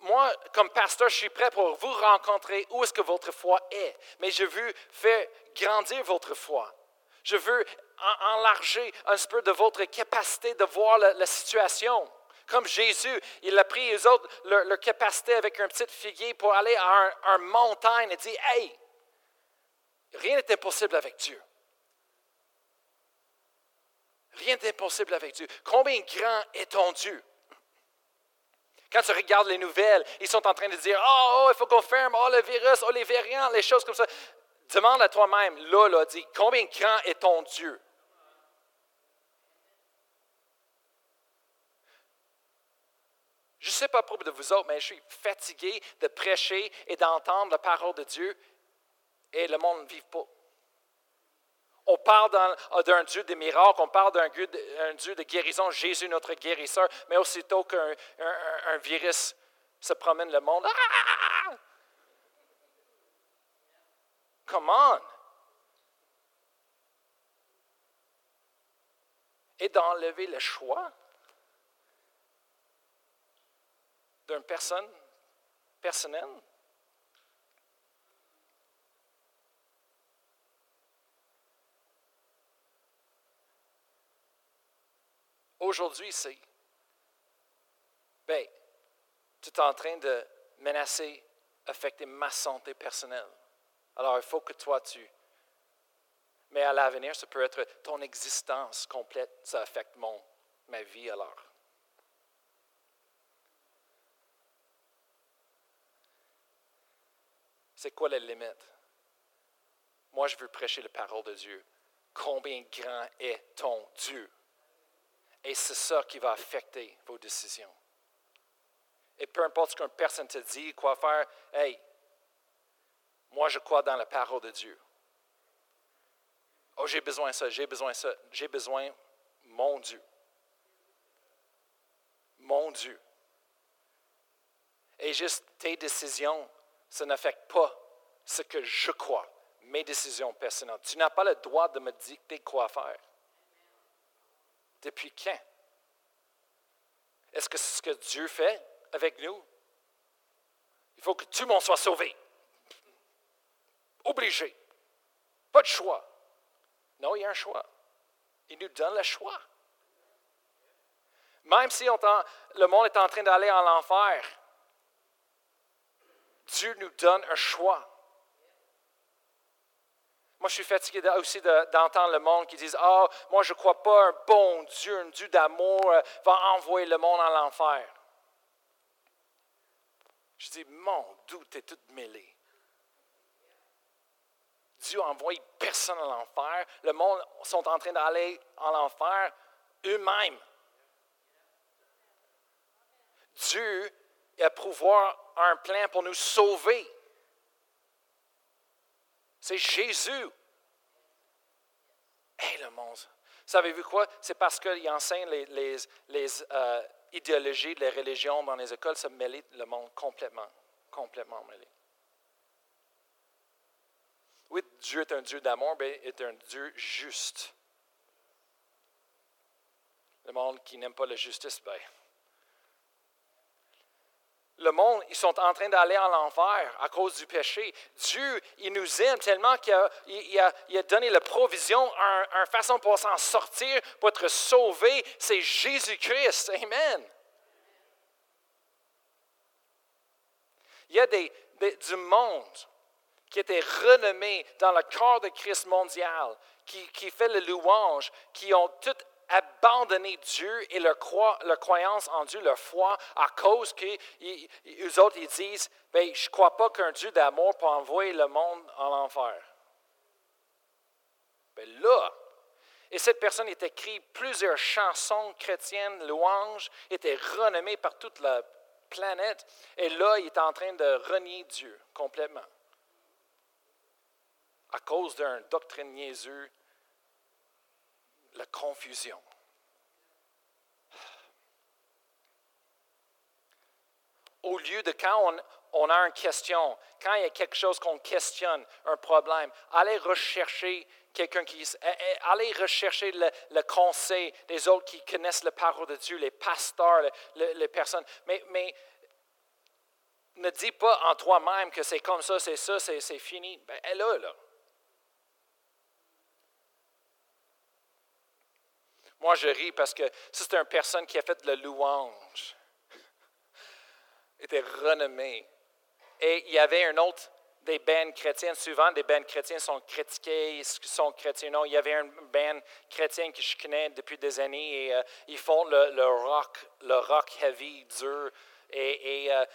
moi, comme pasteur, je suis prêt pour vous rencontrer où est-ce que votre foi est. Mais je veux faire grandir votre foi. Je veux enlarger un peu de votre capacité de voir la, situation. Comme Jésus, il a pris les autres, leur, capacité avec un petit figuier pour aller à une montagne et dit Hey, rien n'est impossible avec Dieu. Rien n'est impossible avec Dieu. Combien grand est ton Dieu? Quand tu regardes les nouvelles, ils sont en train de dire Oh, oh il faut qu'on ferme, oh, le virus, oh, les variants, les choses comme ça. Demande à toi-même, là, là, dis Combien grand est ton Dieu? Je ne sais pas pour de vous autres, mais je suis fatigué de prêcher et d'entendre la parole de Dieu et le monde ne vit pas. On parle d'un Dieu de miracles, on parle d'un Dieu, de guérison, Jésus notre guérisseur, mais aussitôt qu'un virus se promène le monde, ah! Come on! Et d'enlever le choix d'une personne personnelle? Aujourd'hui, c'est, ben, tu es en train de menacer, affecter ma santé personnelle. Alors, il faut que toi, tu... Mais à l'avenir, ça peut être ton existence complète, ça affecte mon, ma vie alors. C'est quoi la limite? Moi, je veux prêcher la parole de Dieu. Combien grand est ton Dieu? Et c'est ça qui va affecter vos décisions. Et peu importe ce qu'une personne te dit, quoi faire, hey, moi je crois dans la parole de Dieu. Oh, j'ai besoin de ça, j'ai besoin de ça, j'ai besoin, mon Dieu. Mon Dieu. Et juste tes décisions ça n'affecte pas ce que je crois, mes décisions personnelles. Tu n'as pas le droit de me dicter quoi faire. Depuis quand? Est-ce que c'est ce que Dieu fait avec nous? Il faut que tout le monde soit sauvé. Obligé. Pas de choix. Non, il y a un choix. Il nous donne le choix. Même si le monde est en train d'aller en enfer, Dieu nous donne un choix. Moi, je suis fatigué aussi d'entendre le monde qui dit Ah, moi, je ne crois pas un bon Dieu, un Dieu d'amour euh, va envoyer le monde en l'enfer. Je dis Mon doute est tout mêlé. Dieu envoie personne en l'enfer. Le monde sont en train d'aller en l'enfer eux-mêmes. Dieu a pouvoir un plan pour nous sauver. C'est Jésus. Et le monde. Savez-vous quoi? C'est parce qu'il enseigne les, les, euh, idéologies, les religions dans les écoles, ça mêle le monde complètement, complètement mêlé. Oui, Dieu est un Dieu d'amour, mais est un Dieu juste. Le monde qui n'aime pas la justice, ben, le monde, ils sont en train d'aller en enfer à cause du péché. Dieu, il nous aime tellement qu'il a, il a, donné la provision, une façon pour s'en sortir, pour être sauvé. C'est Jésus-Christ. Amen. Il y a des, du monde qui était renommé dans le corps de Christ mondial, qui, qui fait le louange, qui ont tout abandonné Dieu et leur, croyance en Dieu, leur foi, à cause qu'eux autres, ils disent, ben, je ne crois pas qu'un Dieu d'amour peut envoyer le monde en enfer. Ben là, et cette personne a écrit plusieurs chansons chrétiennes, louanges, était renommée par toute la planète, et là, il est en train de renier Dieu complètement à cause d'un doctrine niaiseux la confusion. Au lieu de quand on, a une question, quand il y a quelque chose qu'on questionne, un problème, allez rechercher quelqu'un qui. Eh, eh, allez rechercher le, conseil des autres qui connaissent la parole de Dieu, les pasteurs, les, personnes. Mais, mais ne dis pas en toi-même que c'est comme ça, c'est ça, c'est fini. Ben, elle est là. Moi, je ris parce que c'est une personne qui a fait le louange. était renommé. Et il y avait un autre des bandes chrétiennes. Souvent, des bandes chrétiennes sont critiquées, sont chrétiens. Non, il y avait un band chrétien que je connais depuis des années et euh, ils font le, rock, le rock heavy, dur. Et, euh,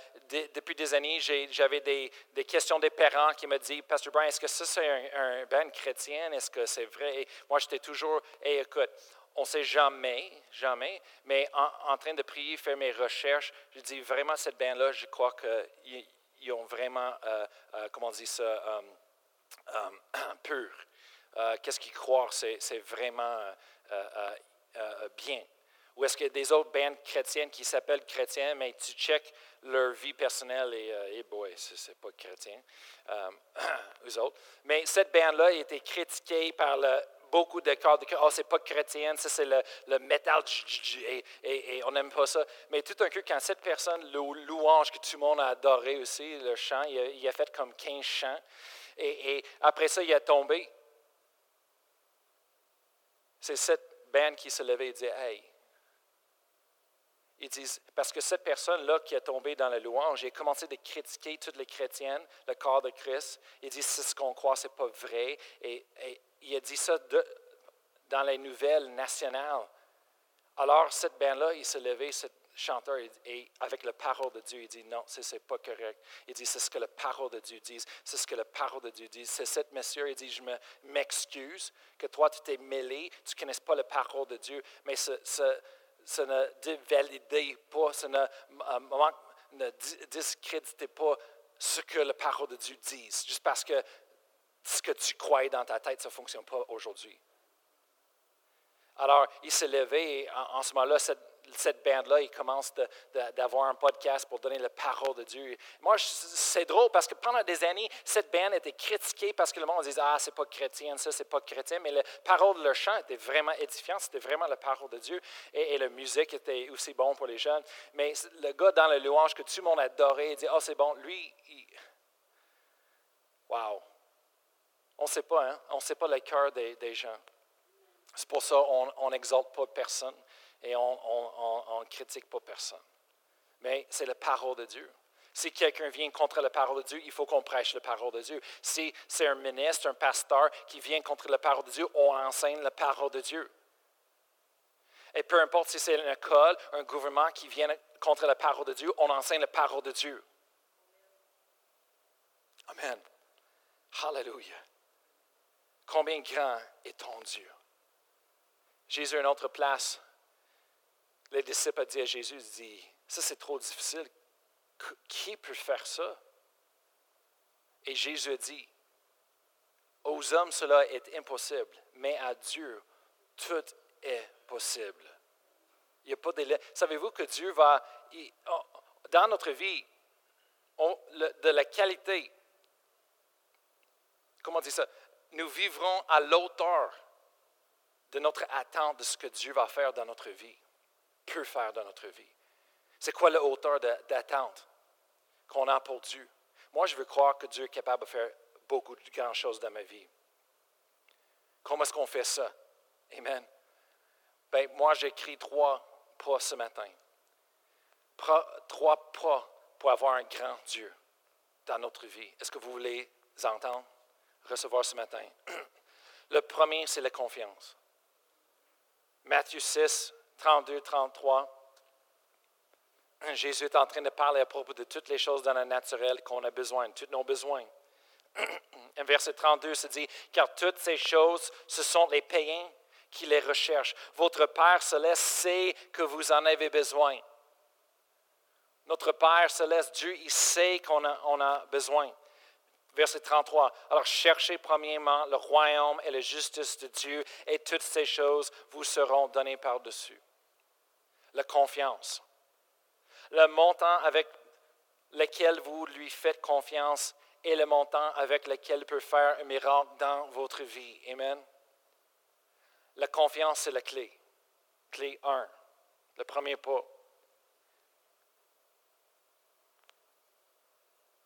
depuis des années, j'avais des, questions des parents qui me disent Pasteur Brian, est-ce que ça c'est un, un band chrétien Est-ce que c'est vrai? Moi, j'étais toujours Hey, écoute, on ne sait jamais, jamais, mais en, train de prier, faire mes recherches, je dis vraiment, cette bain-là, je crois qu'ils ont vraiment, euh, euh, comment on dit ça, euh, pur. Qu'est-ce qu'ils croient, c'est vraiment bien. Ou est-ce a des autres bandes chrétiennes qui s'appellent chrétiens, mais tu checkes leur vie personnelle et, et boy, c'est pas chrétien, eux autres. Mais cette bande-là a été critiquée par le beaucoup de corps de. Oh, c'est pas chrétien, ça c'est le, le métal, et, on n'aime pas ça. Mais tout un coup, quand cette personne, le louange que tout le monde a adoré aussi, le chant, il a, fait comme 15 chants. Et, après ça, il a tombé. C'est cette bande qui se levait et disait Hey, ils disent, parce que cette personne-là qui est tombée dans la louange, a commencé de critiquer toutes les chrétiennes, le corps de Christ. Il dit, c'est ce qu'on croit, c'est pas vrai. Et, il a dit ça dans les nouvelles nationales. Alors, cette bande-là, il s'est levé, ce chanteur, et avec la parole de Dieu, il dit non, ce n'est pas correct. Il dit c'est ce que la parole de Dieu dit, c'est ce que la parole de Dieu dit. C'est cette monsieur, il dit je m'excuse que toi, tu t'es mêlé, tu ne connais pas la parole de Dieu, mais ce, ça ne dévalidez pas, ça ne, euh, ne pas ce que la parole de Dieu dit, juste parce que ce que tu croyais dans ta tête, ça ne fonctionne pas aujourd'hui. Alors, il s'est levé et en, ce moment-là, cette, bande-là, il commence d'avoir un podcast pour donner la parole de Dieu. Moi, c'est drôle parce que pendant des années, cette bande était critiquée parce que le monde disait Ah, c'est pas chrétien, ça, c'est pas chrétien. Mais la parole de leur chant était vraiment édifiante, c'était vraiment la parole de Dieu. Et, la musique était aussi bon pour les jeunes. Mais le gars dans le louange que tout le monde adorait, il dit Ah, c'est bon. Lui, il... wow. On ne sait pas, hein? On ne sait pas le cœur des, des gens. C'est pour ça qu'on n'exalte pas personne et on ne critique pas personne. Mais c'est la parole de Dieu. Si quelqu'un vient contre la parole de Dieu, il faut qu'on prêche la parole de Dieu. Si c'est un ministre, un pasteur qui vient contre la parole de Dieu, on enseigne la parole de Dieu. Et peu importe si c'est une école, un gouvernement qui vient contre la parole de Dieu, on enseigne la parole de Dieu. Amen. Hallelujah. Combien grand est ton Dieu? Jésus à une autre place les disciples ont dit à Jésus, dit, ça c'est trop difficile. Qui peut faire ça? Et Jésus dit, Aux hommes, cela est impossible, mais à Dieu, tout est possible. Il n'y a pas de Savez-vous que Dieu va, dans notre vie, de la qualité, comment dire ça, nous vivrons à l'auteur de notre attente de ce que Dieu va faire dans notre vie, peut faire dans notre vie. C'est quoi la hauteur d'attente qu'on a pour Dieu? Moi, je veux croire que Dieu est capable de faire beaucoup de grandes choses dans ma vie. Comment est-ce qu'on fait ça? Amen. Ben, moi, j'écris trois pas ce matin. Trois pas pour avoir un grand Dieu dans notre vie. Est-ce que vous voulez entendre, recevoir ce matin? Le premier, c'est la confiance. Matthieu 6, 32, 33. Jésus est en train de parler à propos de toutes les choses dans le naturel qu'on a besoin, tous nos besoins. Verset 32 se dit, car toutes ces choses, ce sont les païens qui les recherchent. Votre Père céleste sait que vous en avez besoin. Notre Père céleste, Dieu, il sait qu'on a, a besoin. Verset 33. Alors cherchez premièrement le royaume et la justice de Dieu, et toutes ces choses vous seront données par-dessus. La confiance. Le montant avec lequel vous lui faites confiance est le montant avec lequel il peut faire un miracle dans votre vie. Amen. La confiance, c'est la clé. Clé 1. Le premier pas.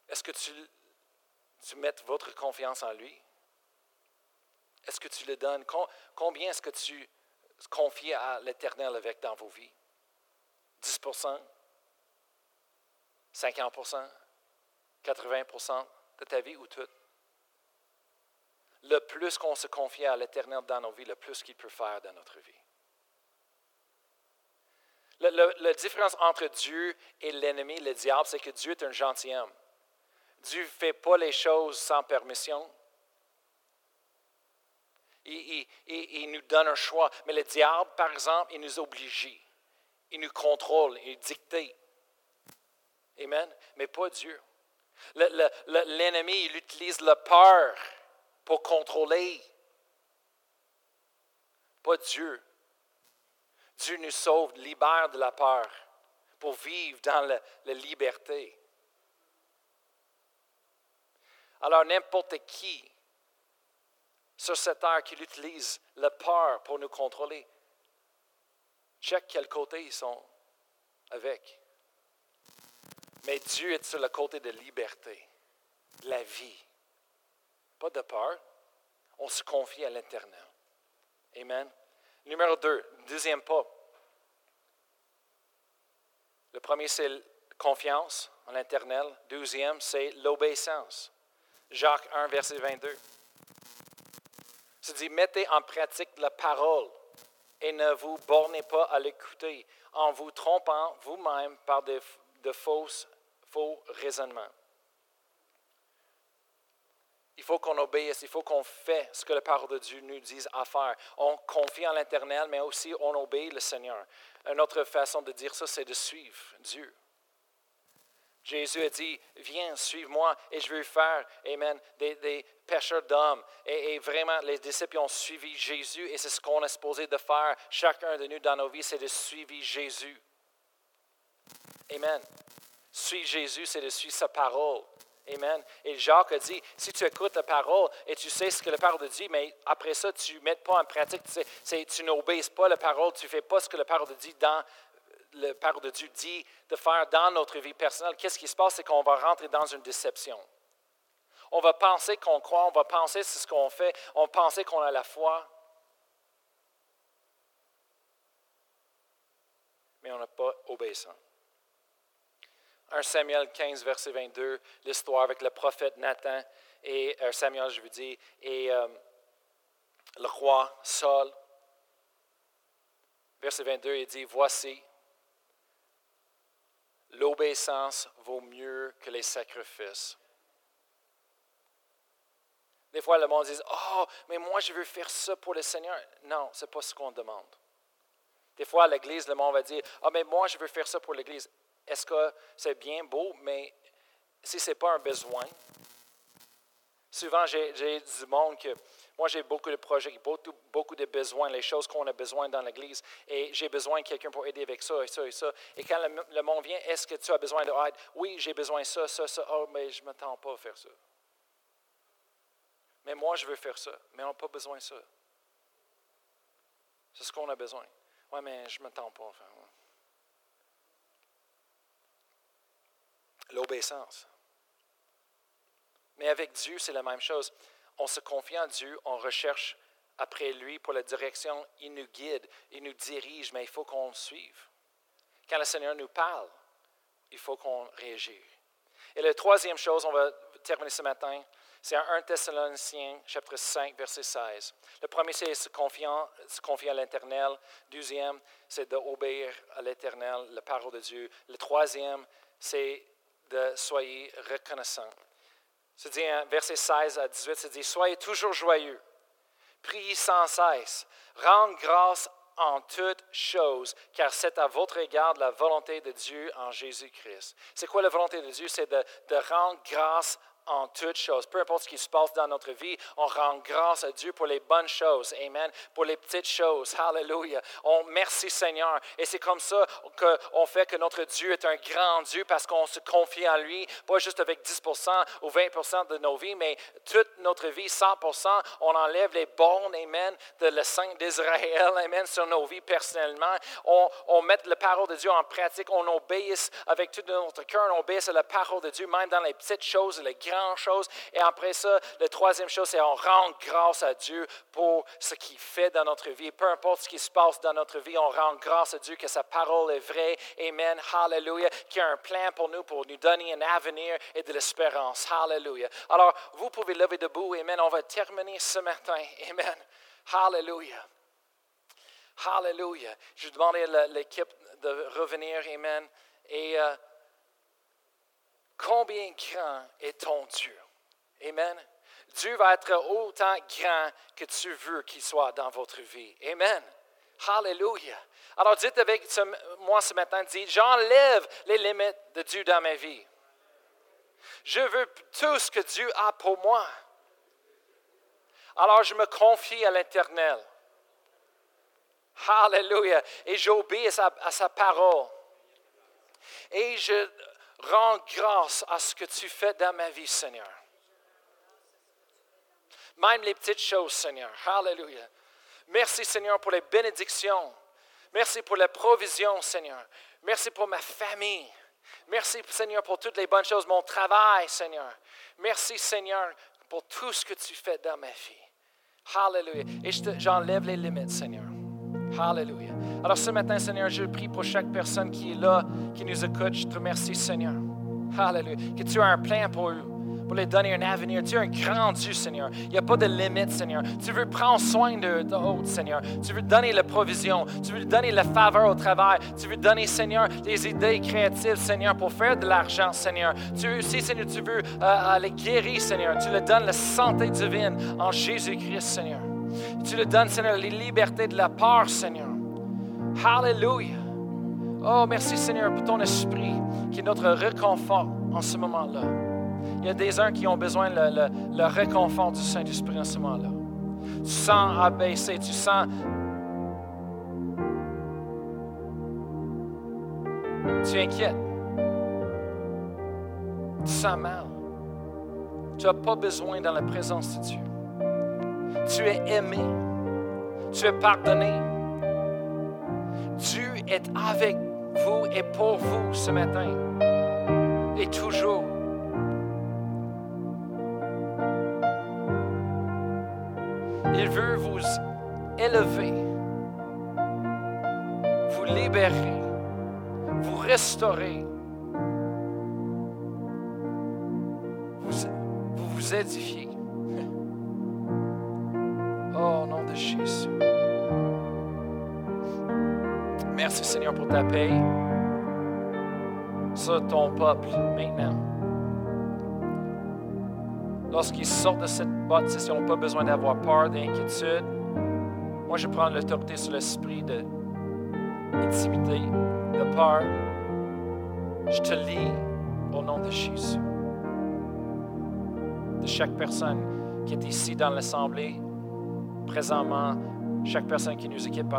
Est-ce que tu, tu mets votre confiance en lui? Est-ce que tu le donnes? Combien est-ce que tu confies à l'Éternel avec dans vos vies? 10% 50% 80% de ta vie ou tout? Le plus qu'on se confie à l'Éternel dans nos vies, le plus qu'il peut faire dans notre vie. la différence entre Dieu et l'ennemi, le diable, c'est que Dieu est un gentilhomme. Dieu ne fait pas les choses sans permission. Il, nous donne un choix. Mais le diable, par exemple, il nous oblige. Il nous contrôle, il dicte. Amen. Mais pas Dieu. L'ennemi, il utilise la peur pour contrôler. Pas Dieu. Dieu nous sauve, libère de la peur pour vivre dans la liberté. Alors n'importe qui sur cette terre qui utilise la peur pour nous contrôler, check quel côté ils sont avec. Mais Dieu est sur le côté de liberté, de la vie. Pas de peur. On se confie à l'Éternel. Amen. Numéro deux, deuxième pas. Le premier, c'est confiance en l'Éternel. Deuxième, c'est l'obéissance. Jacques 1, verset 22. Se dit, mettez en pratique la parole et ne vous bornez pas à l'écouter en vous trompant vous-même par de, fausses, faux raisonnements. Il faut qu'on obéisse, il faut qu'on fait ce que la parole de Dieu nous dit à faire. On confie en l'Éternel, mais aussi on obéit le Seigneur. Une autre façon de dire ça, c'est de suivre Dieu. Jésus a dit, viens, suive-moi et je vais faire, Amen, des, des pêcheurs d'hommes. Et, vraiment, les disciples ont suivi Jésus et c'est ce qu'on est supposé de faire, chacun de nous dans nos vies, c'est de suivre Jésus. Amen. Suivre Jésus, c'est de suivre sa parole. Amen. Et Jacques a dit, si tu écoutes la parole et tu sais ce que la parole dit, mais après ça, tu ne mets pas en pratique, tu, tu n'obéis pas la parole, tu ne fais pas ce que la parole dit dans le Père de Dieu dit de faire dans notre vie personnelle, qu'est-ce qui se passe? C'est qu'on va rentrer dans une déception. On va penser qu'on croit, on va penser c'est ce qu'on fait, on va penser qu'on a la foi. Mais on n'a pas obéissant. 1 Samuel 15, verset 22, l'histoire avec le prophète Nathan et euh, Samuel, je veux dire, et euh, le roi Saul. Verset 22, il dit, Voici, l'obéissance vaut mieux que les sacrifices. Des fois, le monde dit Oh, mais moi, je veux faire ça pour le Seigneur. Non, ce n'est pas ce qu'on demande. Des fois, à l'Église, le monde va dire Ah, mais moi, je veux faire ça pour l'Église. Est-ce que c'est bien beau, mais si ce n'est pas un besoin, Souvent, j'ai du monde que moi, j'ai beaucoup de projets, beaucoup, de besoins, les choses qu'on a besoin dans l'Église, et j'ai besoin de quelqu'un pour aider avec ça et ça et ça. Et quand le, monde vient, est-ce que tu as besoin d'aide? Oui, j'ai besoin de ça, ça, ça. Oh, mais je ne m'attends pas à faire ça. Mais moi, je veux faire ça. Mais on n'a pas besoin de ça. C'est ce qu'on a besoin. Oui, mais je ne m'attends pas à faire ça. L'obéissance. Mais avec Dieu, c'est la même chose. On se confie en Dieu, on recherche après lui pour la direction. Il nous guide, il nous dirige, mais il faut qu'on le suive. Quand le Seigneur nous parle, il faut qu'on réagisse. Et la troisième chose, on va terminer ce matin, c'est 1 Thessaloniciens, chapitre 5, verset 16. Le premier, c'est se confier, se confier à l'Éternel. Deuxième, c'est d'obéir à l'Éternel, la parole de Dieu. Le troisième, c'est de soyez reconnaissant. C'est dit, verset 16 à 18, c'est dit, soyez toujours joyeux, priez sans cesse, rendez grâce en toutes choses, car c'est à votre égard la volonté de Dieu en Jésus-Christ. C'est quoi la volonté de Dieu? C'est de, de rendre grâce en toutes choses. Peu importe ce qui se passe dans notre vie, on rend grâce à Dieu pour les bonnes choses. Amen. Pour les petites choses. Hallelujah. On merci Seigneur. Et c'est comme ça qu'on fait que notre Dieu est un grand Dieu parce qu'on se confie en lui, pas juste avec 10 ou 20 de nos vies, mais toute notre vie, 100 On enlève les bornes, Amen, de le Saint d'Israël, Amen, sur nos vies personnellement. On, on met la parole de Dieu en pratique. On obéisse avec tout notre cœur. On obéisse à la parole de Dieu, même dans les petites choses, les grandes chose. Et après ça, la troisième chose, c'est on rend grâce à Dieu pour ce qu'il fait dans notre vie. Peu importe ce qui se passe dans notre vie, on rend grâce à Dieu que sa parole est vraie. Amen. Hallelujah. Qu'il y a un plan pour nous, pour nous donner un avenir et de l'espérance. Hallelujah. Alors, vous pouvez lever debout. Amen. On va terminer ce matin. Amen. Hallelujah. Hallelujah. Je vais à l'équipe de revenir. Amen. Et. Euh, combien grand est ton Dieu? Amen. Dieu va être autant grand que tu veux qu'il soit dans votre vie. Amen. Hallelujah. Alors dites avec moi ce matin, dites, j'enlève les limites de Dieu dans ma vie. Je veux tout ce que Dieu a pour moi. Alors je me confie à l'Éternel. Hallelujah. Et j'obéis à sa parole. Et je Rends grâce à ce que tu fais dans ma vie, Seigneur. Même les petites choses, Seigneur. Hallelujah. Merci, Seigneur, pour les bénédictions. Merci pour la provision, Seigneur. Merci pour ma famille. Merci, Seigneur, pour toutes les bonnes choses, mon travail, Seigneur. Merci, Seigneur, pour tout ce que tu fais dans ma vie. Hallelujah. Et j'enlève les limites, Seigneur. Hallelujah. Alors ce matin, Seigneur, je prie pour chaque personne qui est là, qui nous écoute. Je te remercie, Seigneur. Hallelujah. Que tu as un plan pour eux, pour les donner un avenir. Tu es un grand Dieu, Seigneur. Il n'y a pas de limite, Seigneur. Tu veux prendre soin de d'autres, Seigneur. Tu veux donner la provision. Tu veux donner la faveur au travail. Tu veux donner, Seigneur, des idées créatives, Seigneur, pour faire de l'argent, Seigneur. Tu veux aussi, Seigneur, tu veux euh, les guérir, Seigneur. Tu le donnes la santé divine en Jésus-Christ, Seigneur. Tu le donnes, Seigneur, les libertés de la peur, Seigneur. Hallelujah. Oh, merci Seigneur pour ton esprit qui est notre réconfort en ce moment-là. Il y a des uns qui ont besoin le, réconfort du Saint-Esprit en ce moment-là. Tu sens abaissé, tu sens Tu es inquiète. Tu sens mal. Tu n'as pas besoin dans la présence de Dieu. Tu es aimé. Tu es pardonné. Dieu est avec vous et pour vous ce matin et toujours. Il veut vous élever, vous libérer, vous restaurer, vous, vous édifier. Pour ta paix sur ton peuple maintenant. Lorsqu'ils sortent de cette bâtisse, ils n'ont pas besoin d'avoir peur, d'inquiétude. Moi, je prends l'autorité sur l'esprit de intimité, de peur. Je te lis au nom de Jésus. de chaque personne qui est ici dans l'Assemblée, présentement, chaque personne qui nous écoute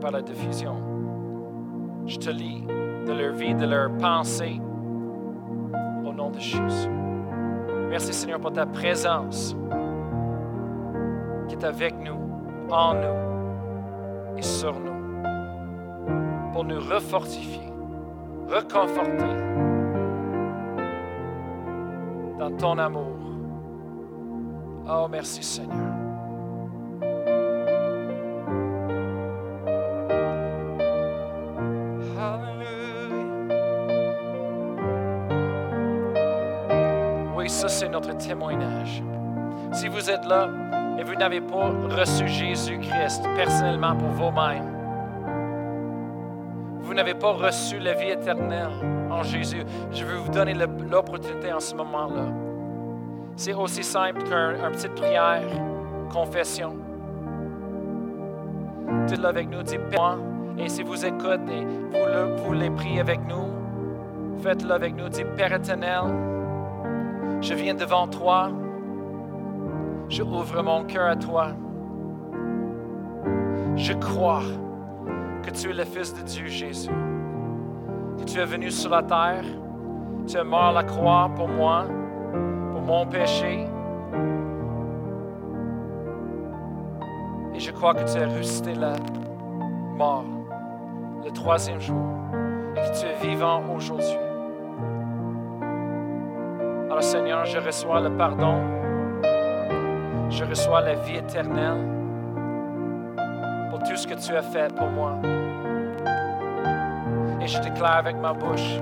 par la diffusion. Je te lis de leur vie, de leur pensée, au nom de Jésus. Merci Seigneur pour ta présence qui est avec nous, en nous et sur nous, pour nous refortifier, reconforter dans ton amour. Oh, merci Seigneur. C'est notre témoignage. Si vous êtes là et vous n'avez pas reçu Jésus-Christ personnellement pour vous-même, vous n'avez pas reçu la vie éternelle en Jésus, je veux vous donner l'opportunité en ce moment-là. C'est aussi simple qu'une petite prière, confession. Dites-le avec nous, dites-moi. Et si vous écoutez, vous, le, vous les priez avec nous, faites-le avec nous. Dites, Père éternel, je viens devant toi. Je ouvre mon cœur à toi. Je crois que tu es le Fils de Dieu, Jésus. Que tu es venu sur la terre. Tu es mort la croix pour moi, pour mon péché. Et je crois que tu es ressuscité là, mort, le troisième jour, et que tu es vivant aujourd'hui. Seigneur, je reçois le pardon, je reçois la vie éternelle pour tout ce que tu as fait pour moi. Et je déclare avec ma bouche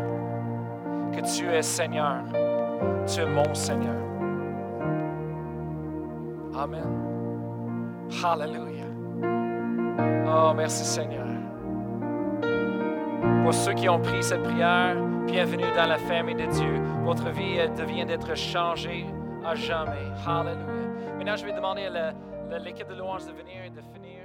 que tu es Seigneur, tu es mon Seigneur. Amen. Hallelujah. Oh, merci Seigneur. Pour ceux qui ont pris cette prière, bienvenue dans la famille de Dieu. Votre vie devient d'être changée à jamais. Hallelujah. Maintenant, je vais demander à l'équipe de louange de venir et de finir.